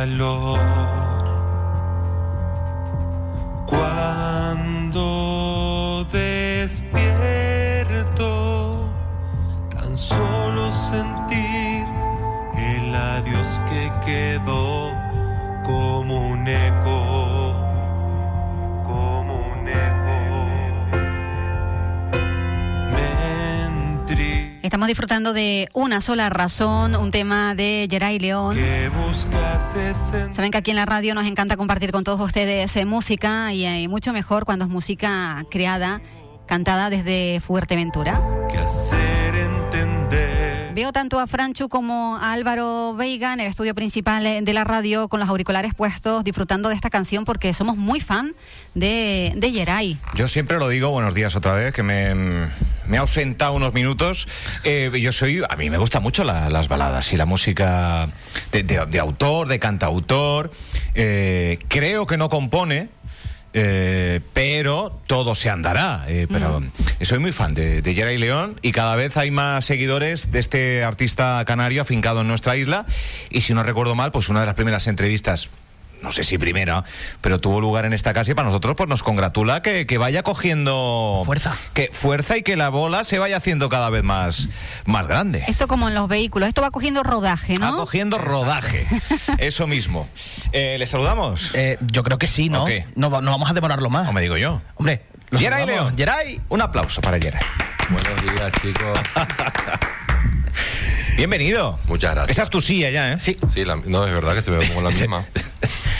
calor. Estamos disfrutando de Una sola razón, un tema de Geray León. Saben que aquí en la radio nos encanta compartir con todos ustedes eh, música y eh, mucho mejor cuando es música creada, cantada desde Fuerteventura. que hacer entender. Veo tanto a Franchu como a Álvaro Veiga en el estudio principal eh, de la radio con los auriculares puestos, disfrutando de esta canción porque somos muy fan de, de Geray. Yo siempre lo digo, buenos días otra vez, que me, me he ausentado unos minutos. Eh, yo soy, a mí me gustan mucho la- las baladas y la música de, de- de autor, de cantautor. Eh, creo que no compone. eh, pero todo se andará. eh, pero soy muy fan de, de Geray León y cada vez hay más seguidores de este artista canario afincado en nuestra isla. Y si no recuerdo mal, pues una de las primeras entrevistas no sé si primera, pero tuvo lugar en esta casa y para nosotros pues nos congratula que, que vaya cogiendo Fuerza. que fuerza y que la bola se vaya haciendo cada vez más, más grande. Esto como en los vehículos, esto va cogiendo rodaje, Va ¿no? cogiendo rodaje. Eso mismo. Eh, ¿Le saludamos? Eh, yo creo que sí, ¿no? No, va- no vamos a demorarlo más. O me digo yo. Hombre, Geray. León. Geray. Un aplauso para Geray. Buenos días, chicos. Bienvenido. Muchas gracias. Esa es tu silla ya, ¿eh? Sí. Sí, la- no, es verdad que se me ve como la misma.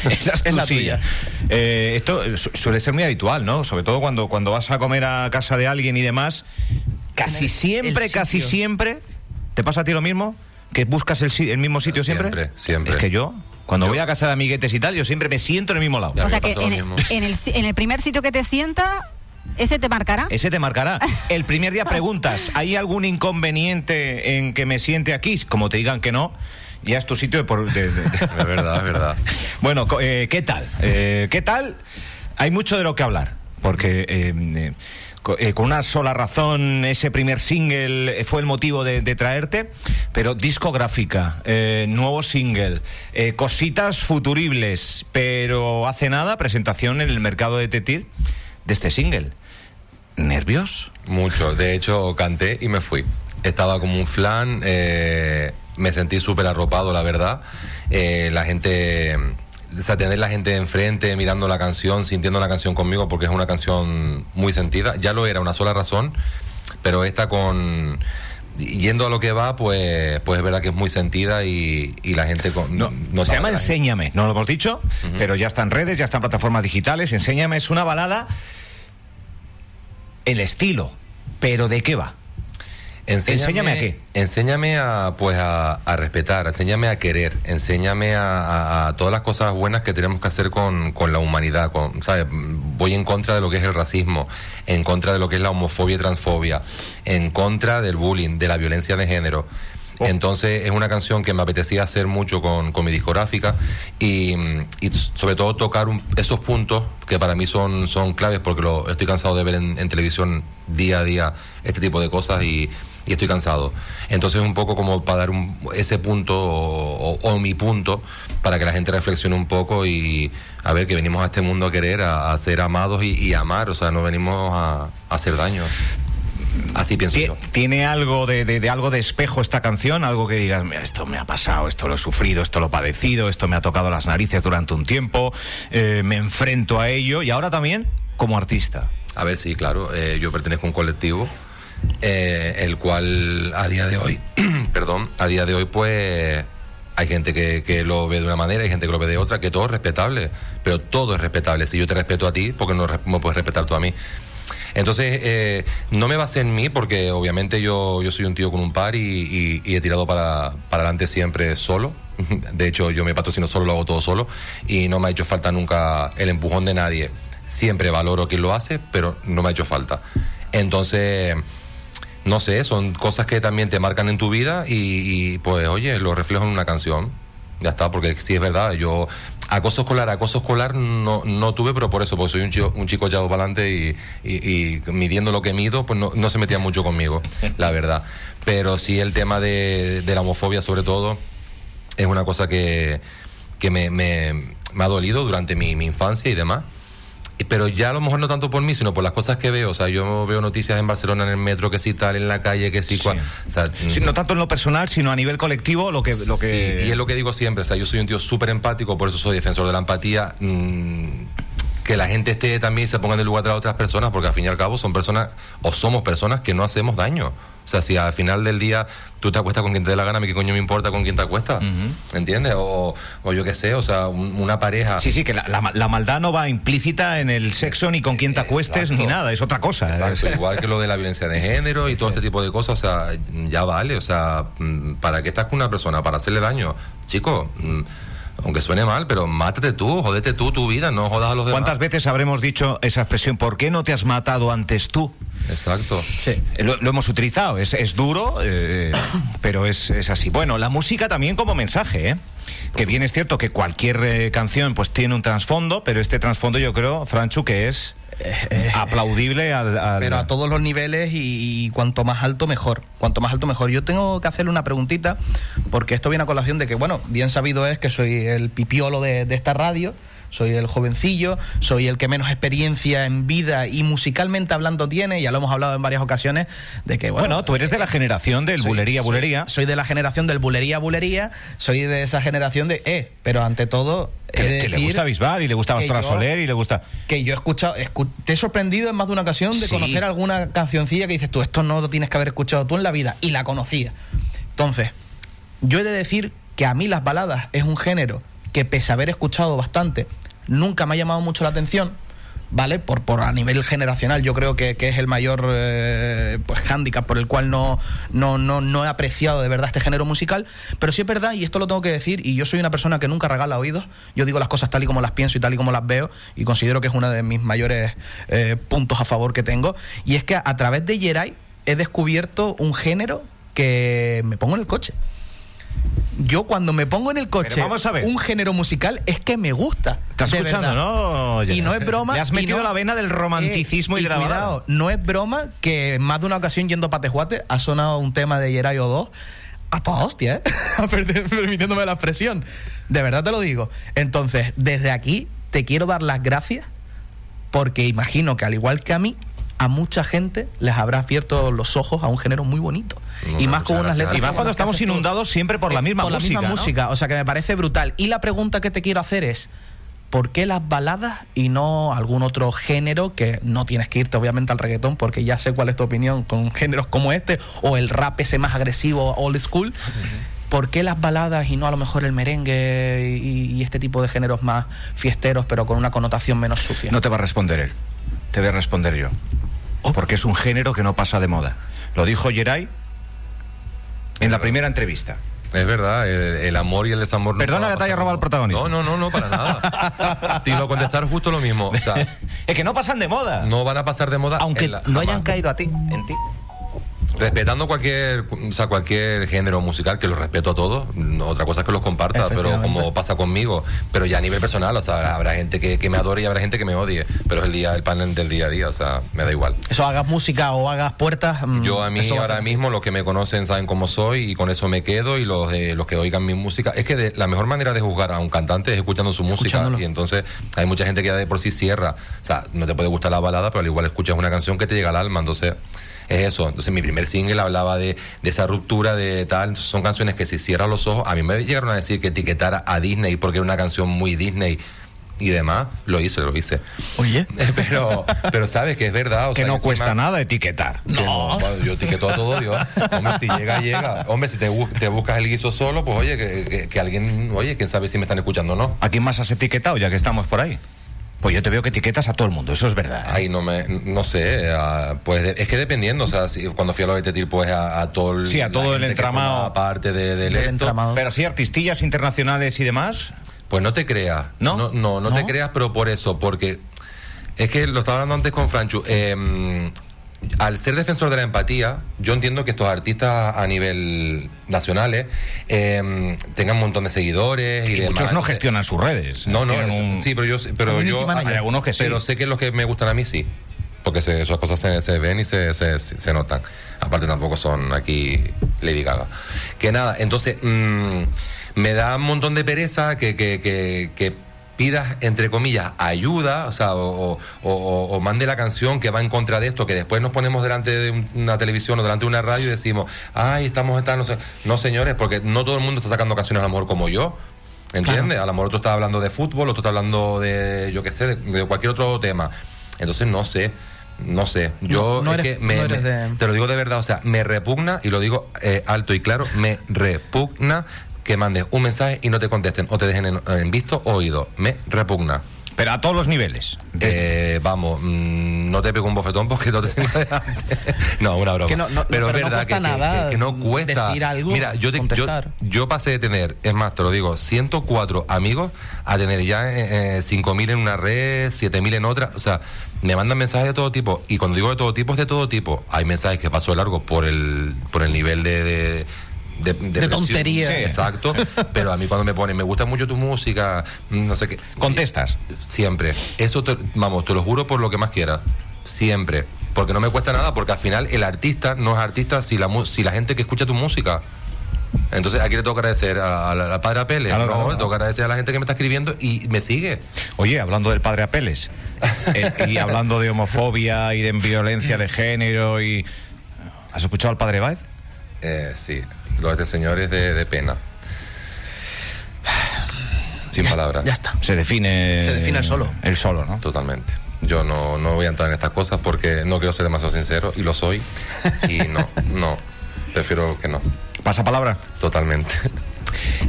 Esa es la silla. tuya. Eh, esto su- suele ser muy habitual, ¿no? Sobre todo cuando, cuando vas a comer a casa de alguien y demás. Casi el- siempre, el casi siempre. ¿Te pasa a ti lo mismo? ¿Que buscas el, mismo sitio siempre? Siempre, siempre. Es que yo, cuando Yo- voy a casa de amiguetes y tal, yo siempre me siento en el mismo lado. Ya o sea que en, el- en el primer sitio que te sienta, ese te marcará. Ese te marcará. El primer día preguntas, ¿hay algún inconveniente en que me siente aquí? Como te digan que no, ya es tu sitio de... por- de- de- de- Es verdad, es verdad. Bueno, eh, ¿qué tal? Eh, ¿Qué tal? Hay mucho de lo que hablar, porque eh, co- con una sola razón ese primer single fue el motivo de, de traerte, pero discográfica, eh, nuevo single, eh, cositas futuribles, pero hace nada presentación en el mercado de Tetir de este single. ¿Nervios? Mucho. De hecho, canté y me fui. Estaba como un flan, eh, me sentí súper arropado, la verdad. Eh, la gente, o sea, tener la gente enfrente, mirando la canción, sintiendo la canción conmigo, porque es una canción muy sentida. Ya lo era, una sola razón, pero esta con... Yendo a lo que va, pues, pues es verdad que es muy sentida y, y la gente... Con, No, notaba se llama Enséñame, no lo hemos dicho, pero ya está en redes, ya está en plataformas digitales. Enséñame es una balada, el estilo, pero ¿de qué va? Enséñame a qué. Enséñame a, pues, a, a respetar, enséñame a querer, enséñame a, a- a todas las cosas buenas que tenemos que hacer con, con la humanidad. Con, ¿sabes? Voy en contra de lo que es el racismo, en contra de lo que es la homofobia y transfobia, en contra del bullying, de la violencia de género. Oh. Entonces es una canción que me apetecía hacer mucho con, con mi discográfica y, y sobre todo tocar un- esos puntos que para mí son, son claves porque lo, estoy cansado de ver en, en televisión día a día este tipo de cosas y, y estoy cansado. Entonces es un poco como para dar un- ese punto o, o- o mi punto para que la gente reflexione un poco y a ver que venimos a este mundo a querer, a, a ser amados y, y amar, o sea, no venimos a, a hacer daño. Así pienso yo. ¿Tiene algo de, de- de algo de espejo esta canción? Algo que digas, "Mira, esto me ha pasado, esto lo he sufrido, esto lo he padecido, esto me ha tocado las narices durante un tiempo, eh, me enfrento a ello y ahora también como artista. A ver, sí, claro. eh, yo pertenezco a un colectivo, eh, el cual a día de hoy, perdón, a día de hoy, pues hay gente que, que lo ve de una manera, hay gente que lo ve de otra, que todo es respetable, pero todo es respetable. Si yo te respeto a ti, porque no me puedes respetar tú a mí? Entonces, eh, no me basé en mí porque obviamente yo, yo soy un tío con un par y he tirado para, para adelante siempre solo. De hecho, yo me patrocino solo, lo hago todo solo y no me ha hecho falta nunca el empujón de nadie. Siempre valoro quien lo hace, pero no me ha hecho falta. Entonces, no sé, son cosas que también te marcan en tu vida y, y, pues oye, lo reflejo en una canción. Ya está, porque sí es verdad, yo acoso escolar, acoso escolar no, no tuve, pero por eso, porque soy un chico, un chico echado para adelante y, midiendo lo que mido, pues no, no se metía mucho conmigo, la verdad. Pero sí el tema de, la homofobia sobre todo es una cosa que, que me, me, ha dolido durante mi infancia y demás. Pero ya a lo mejor no tanto por mí, sino por las cosas que veo. O sea, yo veo noticias en Barcelona, en el metro, que sí tal, en la calle, que sí cual. O sea, Sí, no tanto en lo personal, sino a nivel colectivo, lo que... Lo que... Sí, y es lo que digo siempre, o sea, yo soy un tío súper empático, por eso soy defensor de la empatía. mm, que la gente esté también y se ponga en el lugar de las otras personas, porque al fin y al cabo son personas, o somos personas que no hacemos daño. O sea, si al final del día tú te acuestas con quien te dé la gana, a mí qué coño me importa con quién te acuestas. ¿Entiendes? O, o yo qué sé, o sea, un- una pareja. Sí, sí, que la, la- la maldad no va implícita en el sexo ni con quién te acuestes Exacto. ni nada, es otra cosa. Exacto, Es- igual que lo de la violencia de género y todo este tipo de cosas, o sea, ya vale, o sea, mm, ¿para qué estás con una persona? ¿Para hacerle daño? Chico, mm, aunque suene mal, pero mátate tú, jodete tú tu vida, no jodas a los demás. ¿Cuántas veces habremos dicho esa expresión? ¿Por qué no te has matado antes tú? Exacto. Sí. Eh, Lo, lo hemos utilizado, es, es duro, eh, pero es, es así. Bueno, la música también como mensaje, ¿eh? Que bien es cierto que cualquier eh, canción pues tiene un trasfondo, pero este trasfondo yo creo, Franchu, que es aplaudible al, al- Pero a todos los niveles y, y cuanto más alto mejor. Cuanto más alto mejor. Yo tengo que hacerle una preguntita, porque esto viene a colación de que, bueno, bien sabido es que soy el pipiolo de, de esta radio, soy el jovencillo, soy el que menos experiencia en vida y musicalmente hablando tiene, ya lo hemos hablado en varias ocasiones, de que, bueno, Bueno, tú eres de la generación del soy- bulería, bulería. Soy de la generación del bulería, bulería, soy de esa generación de, eh, pero ante todo, Que, de que le gusta Bisbal y le gusta Pastora Soler y le gusta... que yo he escuchado, escu- te he sorprendido en más de una ocasión de Sí. conocer alguna cancioncilla que dices tú, esto no lo tienes que haber escuchado tú en la vida, y la conocía. Entonces, yo he de decir que a mí las baladas es un género que pese a haber escuchado bastante, nunca me ha llamado mucho la atención. ¿Vale? Por, por a nivel generacional, yo creo que, que es el mayor eh, pues hándicap por el cual no, no, no, no he apreciado de verdad este género musical. Pero sí es verdad, y esto lo tengo que decir, y yo soy una persona que nunca regala oídos. Yo digo las cosas tal y como las pienso y tal y como las veo, y considero que es uno de mis mayores eh, puntos a favor que tengo. Y es que a, a través de Jerai he descubierto un género que me pongo en el coche. Yo cuando me pongo en el coche vamos a ver. un género musical es que me gusta. ¿Estás escuchando, verdad. no? Y no es broma. Le has y metido no- la vena del romanticismo Eh, y de la balada. cuidado, no es broma que más de una ocasión yendo a Patejuate ha sonado un tema de Yeray o 2 a toda hostia, ¿eh? Per- Permitiéndome la expresión. De verdad te lo digo. Entonces, desde aquí te quiero dar las gracias porque imagino que al igual que a mí, a mucha gente les habrá abierto los ojos a un género muy bonito. Y más con unas letras. Y más cuando estamos inundados siempre por la Eh, misma por música. la misma ¿no? música. O sea, que me parece brutal. Y la pregunta que te quiero hacer es, ¿por qué las baladas y no algún otro género que no tienes que irte obviamente al reggaetón porque ya sé cuál es tu opinión con géneros como este o el rap ese más agresivo old school? ¿Por qué las baladas y no a lo mejor el merengue y, y este tipo de géneros más fiesteros pero con una connotación menos sucia? No te va a responder él. Te voy a responder yo. Porque es un género que no pasa de moda. Lo dijo Geray en la primera entrevista. Es verdad, el, el amor y el desamor. nunca Perdona que te haya robado el protagonismo. No, no, no, no, para nada. Te iba a contestar justo lo mismo. O sea, Es que no pasan de moda. no van a pasar de moda. Aunque la- no hayan caído a ti, en ti. Respetando cualquier, o sea, cualquier género musical, que lo respeto a todos, otra cosa es que los comparta, pero como pasa conmigo, pero ya a nivel personal, o sea, habrá gente que, que me adore y habrá gente que me odie, pero es el día, el panel del día a día, o sea, me da igual. Eso hagas música o hagas puertas. mm, Yo a mí a ahora mismo los que me conocen saben cómo soy y con eso me quedo y los de, los que oigan mi música es que de- la mejor manera de juzgar a un cantante es escuchando su música y entonces hay mucha gente que ya de por sí cierra, o sea, no te puede gustar la balada, pero al igual escuchas una canción que te llega al alma, entonces es eso. Entonces mi primer single hablaba de, de esa ruptura de tal, Entonces, son canciones que si cierras los ojos, a mí me llegaron a decir que etiquetara a Disney porque era una canción muy Disney y demás, lo hice, lo hice. Oye. Pero, pero sabes que es verdad. O Que sea, no encima- cuesta nada etiquetar. que no, bueno, yo etiqueto a todo Dios. Hombre, si llega, llega. Hombre, si te, bu- te buscas el guiso solo, pues oye, que, que- que alguien, oye, quién sabe si me están escuchando o no. ¿A quién más has etiquetado ya que estamos por ahí? Pues yo te veo que etiquetas a todo el mundo, eso es verdad. ¿eh? Ay, no me, no sé, ah, pues es que dependiendo, o sea, si, cuando fui a los Betetir, pues a, a todo el, Sí, a todo el entramado. formaba parte de, del entramado. Pero sí, artistillas internacionales y demás. Pues no te creas. ¿No? No, no, no te ¿No? creas, pero por eso, porque es que lo estaba hablando antes con Franchu. eh, al ser defensor de la empatía, yo entiendo que estos artistas a nivel nacionales eh, tengan un montón de seguidores y, Y demás. muchos no gestionan sus redes. No, no, es- un- sí, pero yo, pero yo. Hay algunos que sí. pero sé que los que me gustan a mí sí, porque se- esas cosas se, se ven y se, se, notan. Aparte tampoco son aquí Lady Gaga. Que nada, entonces mm, me da un montón de pereza que, que, que, que pidas, entre comillas, ayuda, o sea, o, o- o- o mande la canción que va en contra de esto, que después nos ponemos delante de un- una televisión o delante de una radio y decimos, ay, estamos, están, no sé. No, señores, porque no todo el mundo está sacando canciones a lo mejor como yo. ¿Entiendes? A lo mejor otro está hablando de fútbol, otro está hablando de, yo qué sé, de, de cualquier otro tema. Entonces, no sé. No sé, yo No- no es eres- que me- no te lo digo de verdad, o sea, me repugna, y lo digo eh, alto y claro, me repugna que mandes un mensaje y no te contesten, o te dejen en, en visto o oído. Me repugna. Pero a todos los niveles. Desde- Eh, vamos, mm, no te pego un bofetón porque no te tengo no, una broma. Que no- no- pero es pero verdad que, cuesta que- nada que- que no cuesta. decir algo, Mira, yo, te- yo, yo pasé de tener, es más, te lo digo, 104 amigos a tener ya eh, eh, 5.000 en una red, 7.000 en otra. O sea, me mandan mensajes de todo tipo. Y cuando digo de todo tipo, es de todo tipo. Hay mensajes que paso de largo por el, por el nivel de... de de, presión. tontería. Sí, exacto. Pero a mí cuando me ponen, me gusta mucho tu música, mm, no sé qué. Contestas. Siempre. Eso, te- vamos, te lo juro por lo que más quieras. Siempre. Porque no me cuesta nada, porque al final el artista no es artista si la, mu- si la gente que escucha tu música. Entonces aquí le tengo que agradecer a, la, la padre Apele, Claro, ¿no? claro, Le tengo que agradecer a la gente que me está escribiendo y me sigue. Oye, hablando del padre Apeles, eh, y hablando de homofobia y de violencia de género y... ¿Has escuchado al padre Baez? Eh, sí, lo de este señor es de, de pena. Sin Ya- palabras. Ya está. Se define... Se define el solo. El solo, ¿no? Totalmente. Yo no, no voy a entrar en estas cosas porque no quiero ser demasiado sincero y lo soy. Y no, no. Prefiero que no. ¿Pasa palabra? Totalmente.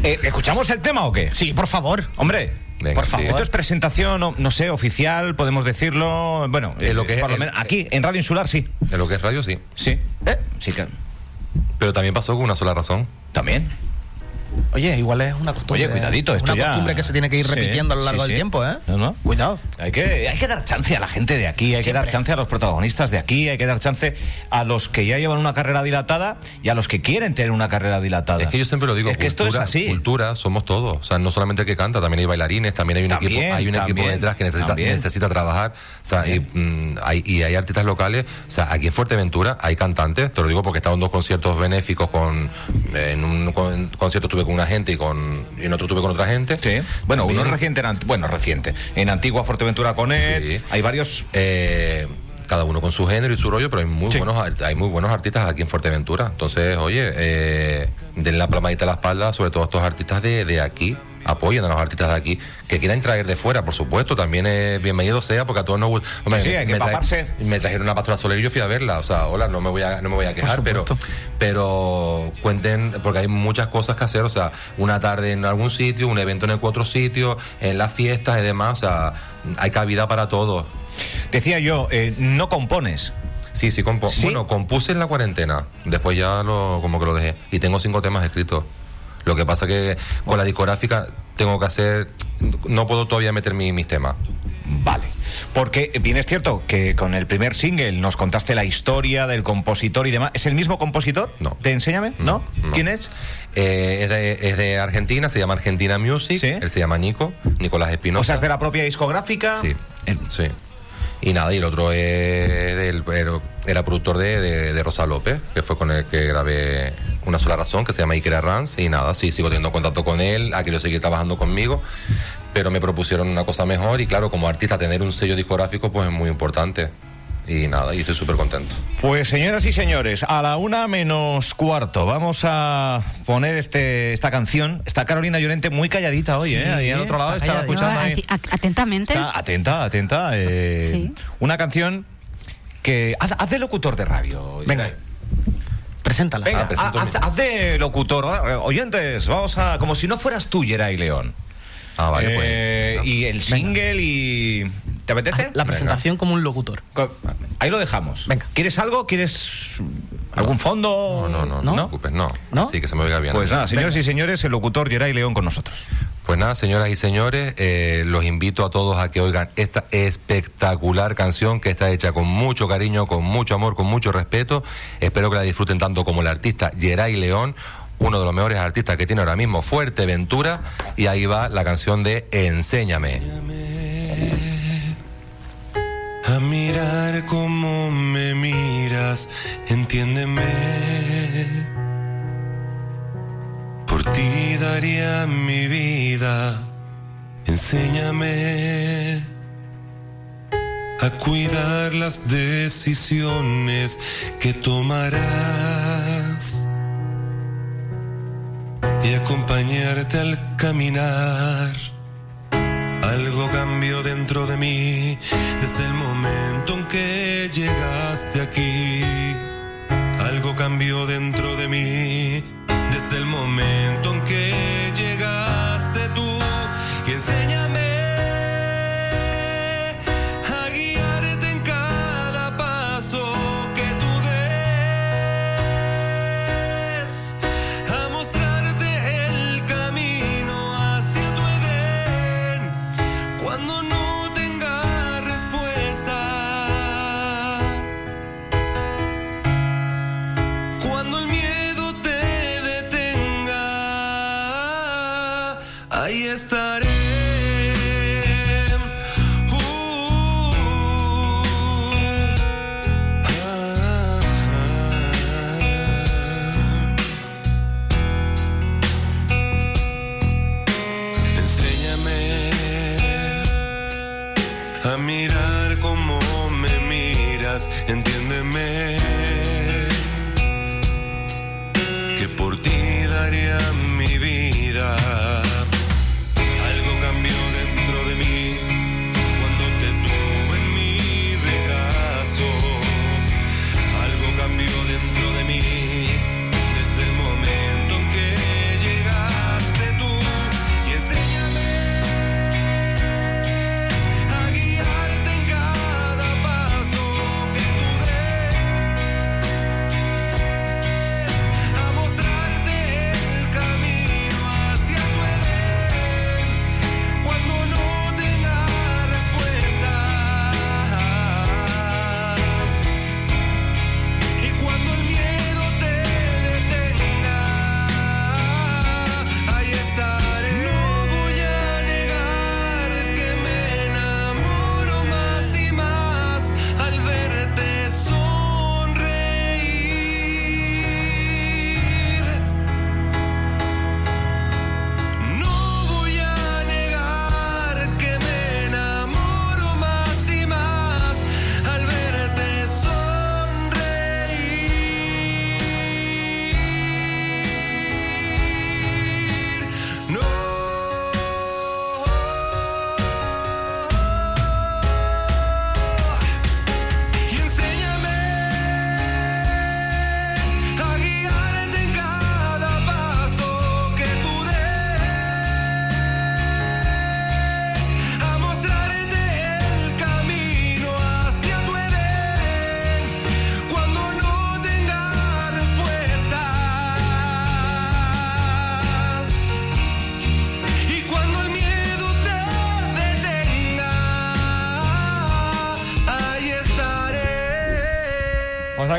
Eh, ¿Escuchamos el tema o qué? Sí, por favor. Hombre, Venga, por sí. favor. Esto es presentación, no, no sé, oficial, podemos decirlo. Bueno, Eh, lo que es por lo el- menos aquí, en Radio Insular, sí. En lo que es radio, sí. Sí. ¿Eh? Sí que... Pero también pasó con una sola razón. También. Oye, igual es una costumbre. Oye, cuidadito, esto Una ya- costumbre que se tiene que ir Sí, repitiendo a lo largo sí, del tiempo, ¿eh? No, no. Cuidado. Hay que, hay que dar chance a la gente de aquí, hay que dar chance a los protagonistas de aquí, hay que dar chance a los que ya llevan una carrera dilatada y a los que quieren tener una carrera dilatada. Es que yo siempre lo digo, Es que esto cultura, es así. cultura somos todos. O sea, no solamente el que canta, también hay bailarines, también hay un También, equipo, hay un equipo también, detrás que necesita, también. necesita trabajar. O sea, y, mm, hay, y hay artistas locales. O sea, aquí en Fuerteventura hay cantantes, te lo digo porque he estado en dos conciertos benéficos con en un con- concierto estuve con una gente y con y en otro estuve con otra gente. Sí. Bueno, uno es reciente, en bueno, reciente. En Antigua Fuerteventura con él, Sí. hay varios... eh, cada uno con su género y su rollo, pero hay muy Sí. buenos hay muy buenos artistas aquí en Fuerteventura. Entonces, oye, eh, den la palmadita a la espalda, sobre todo a estos artistas de, de aquí. Apoyen a los artistas de aquí que quieran traer de fuera, por supuesto. También es bienvenido sea, porque a todos nos gusta. Hombre, Sí, hay que me, trajeron una pastora Soler y yo fui a verla. O sea, hola, no me voy a, no me voy a quejar, pero, pero cuenten, porque hay muchas cosas que hacer. O sea, una tarde en algún sitio, un evento en el otro sitio, en las fiestas y demás. O sea, hay cabida para todos. Decía yo, eh, no compones. Sí, sí, compo- ¿Sí? bueno, compuse en la cuarentena. Después ya lo, como que lo dejé. Y tengo cinco temas escritos. Lo que pasa que con la discográfica tengo que hacer. No puedo todavía meter mi- mis temas. Vale. Porque bien es cierto que con el primer single nos contaste la historia del compositor y demás. ¿Es el mismo compositor? No. ¿Te enséñame? ¿No? no. ¿Quién es? Eh, es, de, es de Argentina, se llama Argentina Music. Sí. Él se llama Nico, Nicolás Espinosa. O sea, es de la propia discográfica. Sí, El- sí. Y nada, y el otro era productor de, de- de Rosa López, que fue con el que grabé Una sola razón, que se llama Iker Arranz. Y nada, sí, sigo teniendo contacto con él, ha querido seguir trabajando conmigo, pero me propusieron una cosa mejor. Y claro, como artista, tener un sello discográfico, pues es muy importante. Y nada, y estoy súper contento. Pues señoras y señores, a la una menos cuarto vamos a poner este esta canción. Está Carolina Llorente muy calladita hoy, Sí, ¿eh? Ahí al otro lado calladita. escuchando. No, ahí. atentamente. Está atenta, atenta. eh, Sí. Una canción que. Haz, haz de locutor de radio. Venga. Preséntala. Venga, Ah, haz, de locutor. Eh, Oyentes, vamos a. Como si no fueras tú, Geray León. Ah, vale, pues. Eh, venga. y el single y. ¿Te apetece? La presentación como un locutor. Ahí lo dejamos. Venga. ¿Quieres algo? ¿Quieres algún fondo? No, no, no, no, te preocupes, no. ¿No? Sí, que se me oiga bien. Pues nada, señores y señores, el locutor Geray León con nosotros. Pues nada, señoras y señores, eh, los invito a todos a que oigan esta espectacular canción que está hecha con mucho cariño, con mucho amor, con mucho respeto. Espero que la disfruten tanto como el artista Geray León, uno de los mejores artistas que tiene ahora mismo Fuerteventura. Y ahí va la canción de Enséñame. A mirar como me miras, entiéndeme. Por ti daría mi vida, enséñame a cuidar las decisiones que tomarás y acompañarte al caminar. Algo cambió dentro de mí desde el momento en que llegaste aquí. Algo cambió dentro a mirar como me miras, entiéndeme que por ti daría mi vida.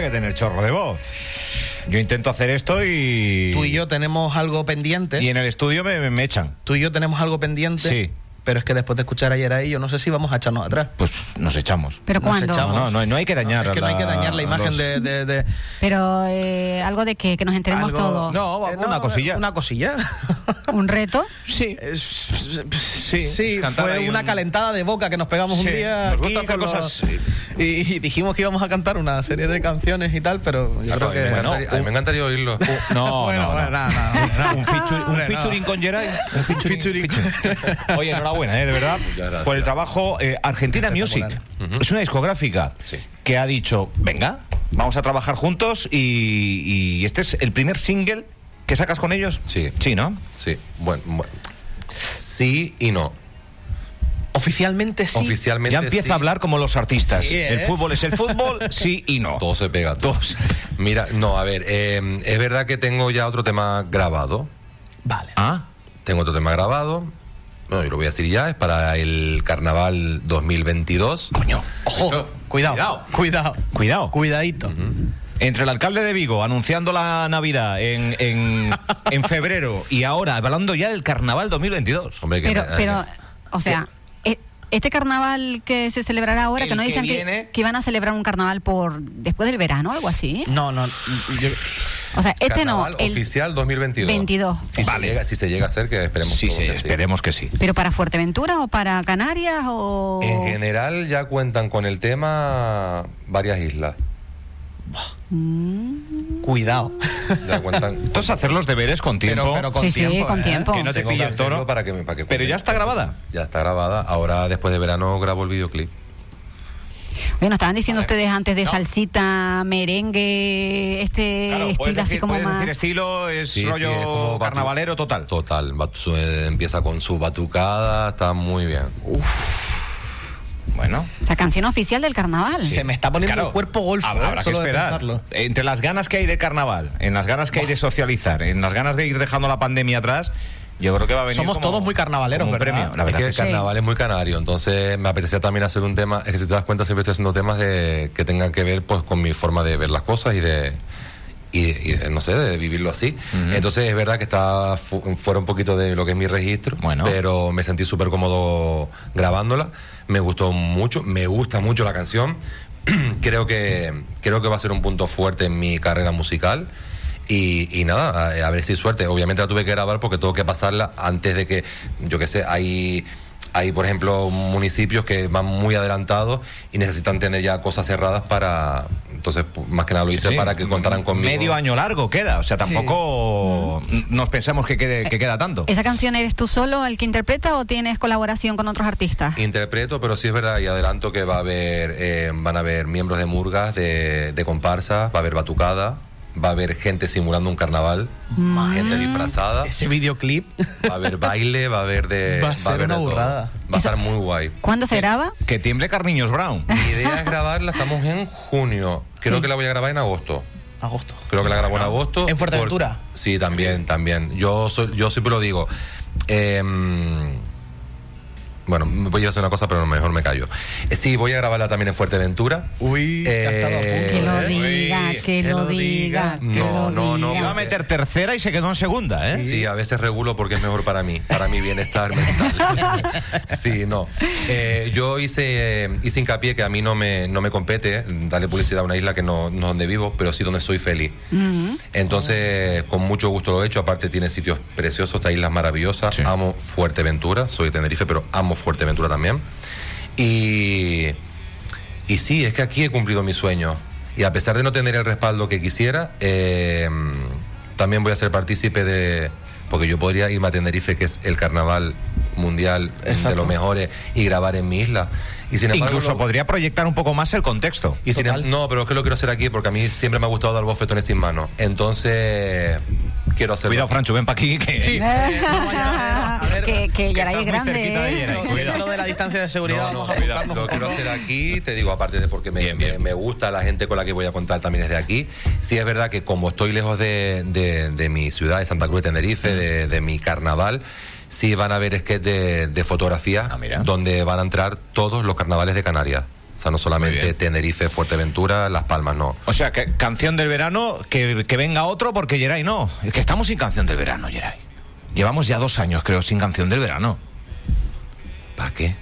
Que tener chorro de voz. Yo intento hacer esto y. Tú y yo tenemos algo pendiente. Y en el estudio me, me echan. Tú y yo tenemos algo pendiente. Sí. Pero es que después de escuchar ayer ahí, yo no sé si vamos a echarnos atrás. Pues nos echamos. ¿Pero Nos cuándo? echamos. No, no, no hay que dañar. es que no hay que la- dañar la imagen los- de, de- de- Pero eh, algo de que, que nos enteremos algo- todos. No, Eh, una cosilla. Una cosilla. Un reto. Sí. Sí, sí, fue una un- calentada de boca que nos pegamos Sí, un día. nos aquí gusta hacer los- cosas. Y, y dijimos que íbamos a cantar una serie de canciones y tal, pero yo creo que. a mí me encantaría oirlo. No, Bueno, no, no. bueno, nada, nada. un, feature- un no. featuring con Geray. Un featuring. featuring. featuring. Oye, enhorabuena, ¿eh? de verdad, por el trabajo. eh, Argentina Music es una discográfica Sí. que ha dicho, venga, vamos a trabajar juntos y, y este es el primer single que sacas con ellos. Sí. Sí, ¿no? Sí, bueno, bueno. sí y no. Oficialmente sí. Oficialmente Ya empieza sí. a hablar como los artistas. Sí, ¿eh? El fútbol es el fútbol, sí y no. Todo se pega. todo. Todos. Mira, no, a ver, eh, es verdad que tengo ya otro tema grabado. Vale. Ah, Tengo otro tema grabado. Bueno, yo lo voy a decir ya, es para el carnaval 2022. coño. Ojo, Cuidado. cuidado, cuidado, Cuidado. cuidadito. Entre el alcalde de Vigo anunciando la Navidad en, en, en febrero y ahora hablando ya del carnaval 2022. Hombre, que Pero, me- pero, o sea, eh, Este carnaval que se celebrará ahora, El que no dicen que, viene- que iban a celebrar un carnaval por después del verano o algo así. No, no. yo- O sea, este no, Carnaval el, oficial 2022. 22. Si, Vale. se llega, si se llega a hacer, que esperemos Sí, sí, que esperemos que sí. pero para Fuerteventura o para Canarias o En general ya cuentan con el tema varias islas. Cuidado. Ya cuentan. Entonces hacer los deberes con tiempo. Pero, pero con Sí, sí, tiempo. con ¿eh? tiempo. Que no te pille el toro. Para que, para que Pero ya está grabada. Ya está grabada. Ahora, después de verano, grabo el videoclip. Bueno, estaban diciendo ustedes antes de No. salsita, merengue, este Claro, estilo así decir- como puedes más. decir estilo, es Sí, sí, rollo es como batu- carnavalero total. Total. Batu- eh, empieza con su batucada, está muy bien. Bueno. O sea, canción oficial del carnaval. Se me está poniendo Claro, el cuerpo golfo. hab- ¿eh? Habrá que Solo de esperar. Entre las ganas que hay de carnaval, en las ganas que hay de socializar, en las ganas de ir dejando la pandemia atrás, yo creo que va a venir. Somos como- todos muy carnavaleros, como un ¿verdad? premio. La Es verdad que que el sí. carnaval es muy canario, entonces me apetecía también hacer un tema, es que si te das cuenta siempre estoy haciendo temas de que tengan que ver pues con mi forma de ver las cosas y de y, y de, no sé, de vivirlo así. Entonces es verdad que está fu- fuera un poquito de lo que es mi registro, Bueno. pero me sentí súper cómodo grabándola, me gustó mucho, me gusta mucho la canción, creo que creo que va a ser un punto fuerte en mi carrera musical. Y, y nada, a, a ver si hay suerte. Obviamente la tuve que grabar porque tengo que pasarla antes de que, yo qué sé, hay, hay por ejemplo municipios que van muy adelantados y necesitan tener ya cosas cerradas para. Entonces, más que nada lo hice Sí. para que contaran conmigo. Medio año largo queda, o sea, tampoco n- nos pensamos que, quede, que queda tanto. ¿Esa canción eres tú solo el que interpreta o tienes colaboración con otros artistas? Interpreto, pero sí es verdad y adelanto que va a haber, eh, van a haber miembros de murgas, de, de comparsas, va a haber batucada, va a haber gente simulando un carnaval, gente disfrazada. Ese videoclip. Va a haber baile, va a haber de. Va a ser haber de una todo. burrada. Va a estar muy guay. ¿Cuándo se graba? Que tiemble Carniños Brown. Mi idea es grabarla, estamos en junio. Creo Sí. que la voy a grabar en agosto. Agosto. Creo que la grabo en agosto. ¿En Fuerteventura? Por- Sí, también, también. Yo soy, yo siempre lo digo. Em, bueno, voy a hacer una cosa, pero mejor me callo. Eh, sí, voy a grabarla también en Fuerteventura. Uy, Eh, Que lo ¿eh? diga, Uy, que lo diga, que No, lo no, no. Iba a meter tercera y se quedó en segunda, ¿eh? Sí, a veces regulo porque es mejor para mí, para mi bienestar mental. sí, no. Eh, yo hice, eh, hice hincapié que a mí no me, no me compete darle publicidad a una isla que no, no es donde vivo, pero sí donde soy feliz. Entonces, con mucho gusto lo he hecho. Aparte, tiene sitios preciosos, esta isla es maravillosa. Sí. Amo Fuerteventura, soy de Tenerife, pero amo Fuerteventura también. Y, y sí, es que aquí he cumplido mi sueño. Y a pesar de no tener el respaldo que quisiera, eh, también voy a ser partícipe de... Porque yo podría irme a Tenerife, que es el carnaval mundial de los mejores, y grabar en mi isla. Y sin embargo, Incluso lo- podría proyectar un poco más el contexto. y sin em- no, pero es que lo quiero hacer aquí porque a mí siempre me ha gustado dar bofetones sin mano. Entonces, quiero hacerlo. Cuidado, Francho, ven para aquí. Que... Sí. no vaya a ser- a ver, que, que que Yaray es estás muy grande. ¿eh? Cuidado. Lo de la distancia de seguridad, No, no, vamos a lo quiero hacer aquí, te digo, aparte de porque me, Bien, bien. me- me gusta la gente con la que voy a contar también es de aquí. Sí es verdad que como estoy lejos de, de- de mi ciudad, de Santa Cruz de Tenerife, de, de mi carnaval, sí van a ver sketches de, de fotografía Ah, donde van a entrar todos los carnavales de Canarias. Sea, no solamente. Tenerife, Fuerteventura, Las Palmas, no. O sea, que canción del verano, que, que venga otro porque Geray no. Es que estamos sin canción del verano, Geray. Llevamos ya dos años, creo, sin canción del verano. ¿Para qué?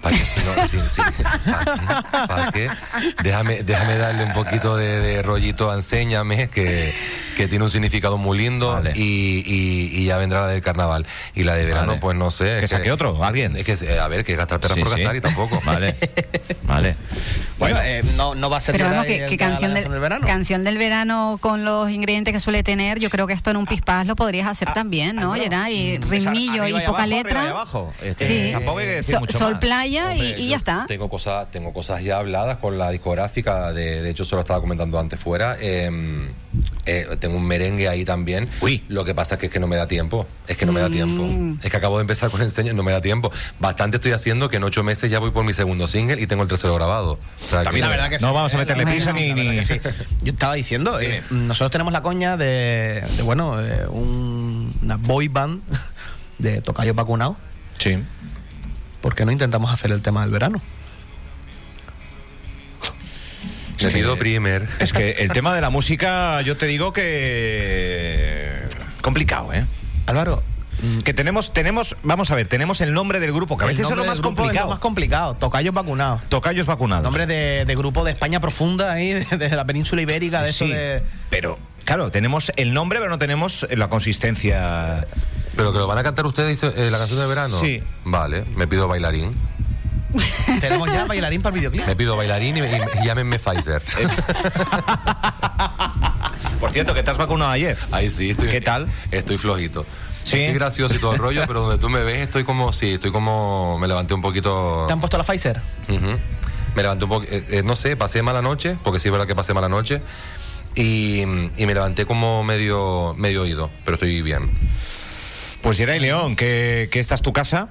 ¿Para qué? Si no- si- si- ¿pa' qué? Déjame, déjame darle un poquito de, de rollito a Enséñame, que, que tiene un significado muy lindo Vale. y, y- y ya vendrá la del carnaval. Y la de verano, Vale. pues no sé. Que es saque otro, alguien. Es que, eh, a ver, que gastar perras Sí, por sí. gastar y tampoco. Vale. Vale. Bueno, Bueno, eh, no, no va a ser Pero vamos, que, el que que canción, del, del verano. canción del verano con los ingredientes que suele tener, yo creo que esto en un pispás lo podrías hacer también, ¿no? Ah, Geray? Y mm, ritmillo y y poca abajo, letra. arriba y abajo. Este, Sí. tampoco hay que decir So- mucho más. Playa y- Hombre, y, yo ya está. Tengo cosas, tengo cosas ya habladas con la discográfica, de, de hecho se lo estaba comentando antes fuera. eh, eh, tengo un merengue ahí también. Uy. Lo que pasa es que, es que no me da tiempo. Es que no me da tiempo. Mm. Es que acabo de empezar con enseño y no me da tiempo. Bastante estoy haciendo que en ocho meses ya voy por mi segundo single y tengo el tercero grabado. O sea, También que- la verdad que no vamos a eh, meterle la prisa ni- sí. Yo estaba diciendo, eh, nosotros tenemos la coña de, de, bueno, eh, un- una boy band de Tocayo Vacunado. Sí. ¿Por qué no intentamos hacer el tema del verano? Sí. primer. Es que el tema de la música, yo te digo que. complicado, ¿eh? Álvaro, Que tenemos, tenemos, vamos a ver, tenemos el nombre del grupo, que a veces es lo más grupo es complicado. lo más complicado. Tocayos vacunados. Tocayos vacunados. Nombre de, de grupo de España profunda ahí, de, de la península ibérica, de sí, eso de. pero claro, tenemos el nombre, pero no tenemos la consistencia. Pero que lo van a cantar ustedes eh, la canción de verano. Sí. Vale, me pido bailarín. Tenemos ya bailarín para el videoclip. Me pido bailarín y, y- y llámenme Pfizer. Por cierto, que te has vacunado ayer. Ahí sí, estoy. ¿Qué tal? Estoy flojito. Sí. Estoy gracioso y todo el rollo, pero donde tú me ves estoy como, sí, estoy como, me levanté un poquito. ¿Te han puesto la Pfizer? Ujú. Me levanté un poco, no sé, pasé mala noche, porque sí es verdad que pasé mala noche. Y, y me levanté como medio, medio oído, pero estoy bien. Pues Geray León, que, esta es tu casa,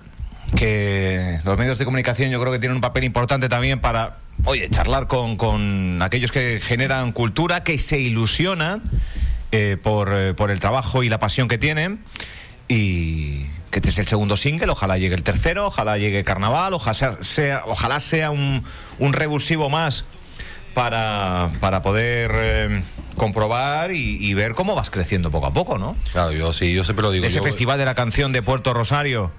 que los medios de comunicación yo creo que tienen un papel importante también para, oye, charlar con, con aquellos que generan cultura, que se ilusionan eh, por, eh, por el trabajo y la pasión que tienen. Y que este es el segundo single, ojalá llegue el tercero, ojalá llegue Carnaval, ojalá sea, sea- ojalá sea un, un revulsivo más para, para poder eh, comprobar y, y ver cómo vas creciendo poco a poco, ¿no? Claro, yo sí, yo siempre lo digo. Ese yo- festival de la canción de Puerto Rosario,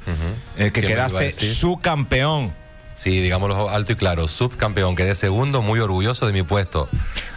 eh, que quedaste subcampeón. Sí, digámoslo alto y claro, subcampeón, quedé segundo, muy orgulloso de mi puesto.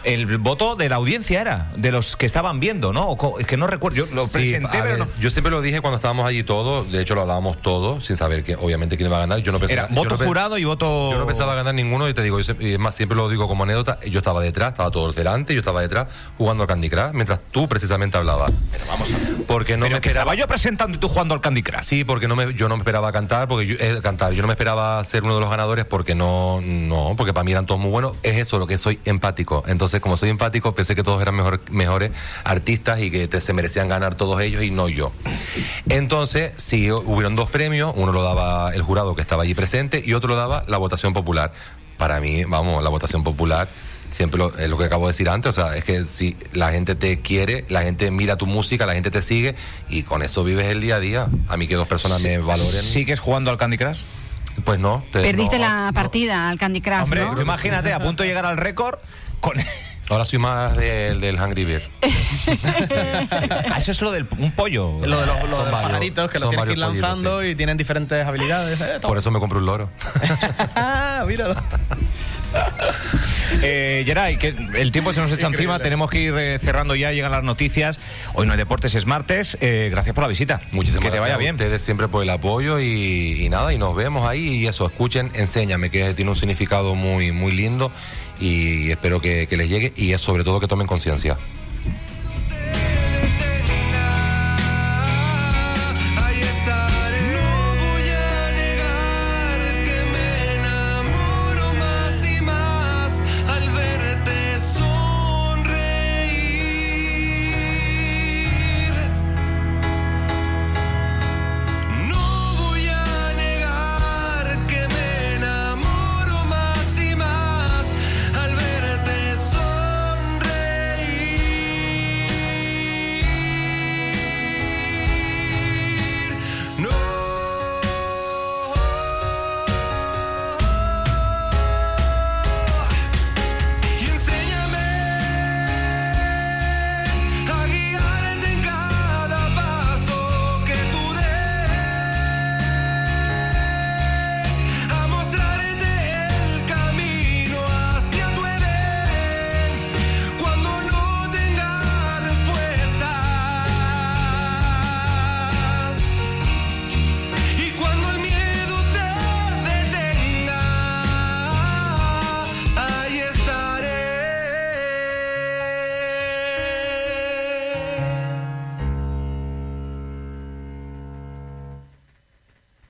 El voto de la audiencia era, de los que estaban viendo, ¿no? Es que no recuerdo, yo lo Sí, presenté, pero no. Yo siempre lo dije cuando estábamos allí todos, de hecho lo hablábamos todos, sin saber que obviamente quién iba a ganar. Yo no pensaba, Era voto no jurado y voto... Yo no pensaba ganar ninguno y te digo, y es más, siempre lo digo como anécdota, yo estaba detrás, estaba todo delante, yo estaba detrás jugando al Candy Crush, mientras tú precisamente hablabas. Vamos a ver. Porque no Pero me que esperaba... estaba yo presentando y tú jugando al Candy Crush. Sí, porque no me, yo no me esperaba cantar, porque yo, eh, cantar, yo no me esperaba ser uno de los ganadores porque no, no, porque para mí eran todos muy buenos. Es eso, lo que soy empático. Entonces, como soy empático, pensé que todos eran mejor, mejores artistas y que te- se merecían ganar todos ellos y no yo. Entonces, sí, hubieron dos premios, uno lo daba el jurado que estaba allí presente y otro lo daba la votación popular. Para mí, vamos, la votación popular siempre lo, es lo que acabo de decir antes, o sea, es que si la gente te quiere, la gente mira tu música, la gente te sigue y con eso vives el día a día. A mí que dos personas me valoren, ¿Sigues jugando al Candy Crush? Pues no. te- Perdiste no, la no. partida al Candy Crush, Hombre, ¿no? imagínate, a punto de llegar al récord con... Ahora soy más del, del Hungry Bear. Ah, eso es lo del un pollo. Lo de los, lo Son de los pajaritos que los tienes que ir pollitos, lanzando y tienen diferentes habilidades. Eh, Por eso me compré un loro. Ah, míralo. Eh, Geray, que el tiempo se nos echa Increíble. encima, tenemos que ir eh, cerrando ya, llegan las noticias. Hoy no hay deportes, es martes. Eh, gracias por la visita. Muchísimas Que te gracias vaya a bien. ustedes siempre por el apoyo y, y nada, y nos vemos ahí y eso, escuchen, enséñame, que tiene un significado muy, muy lindo y espero que, que les llegue y es sobre todo que tomen conciencia.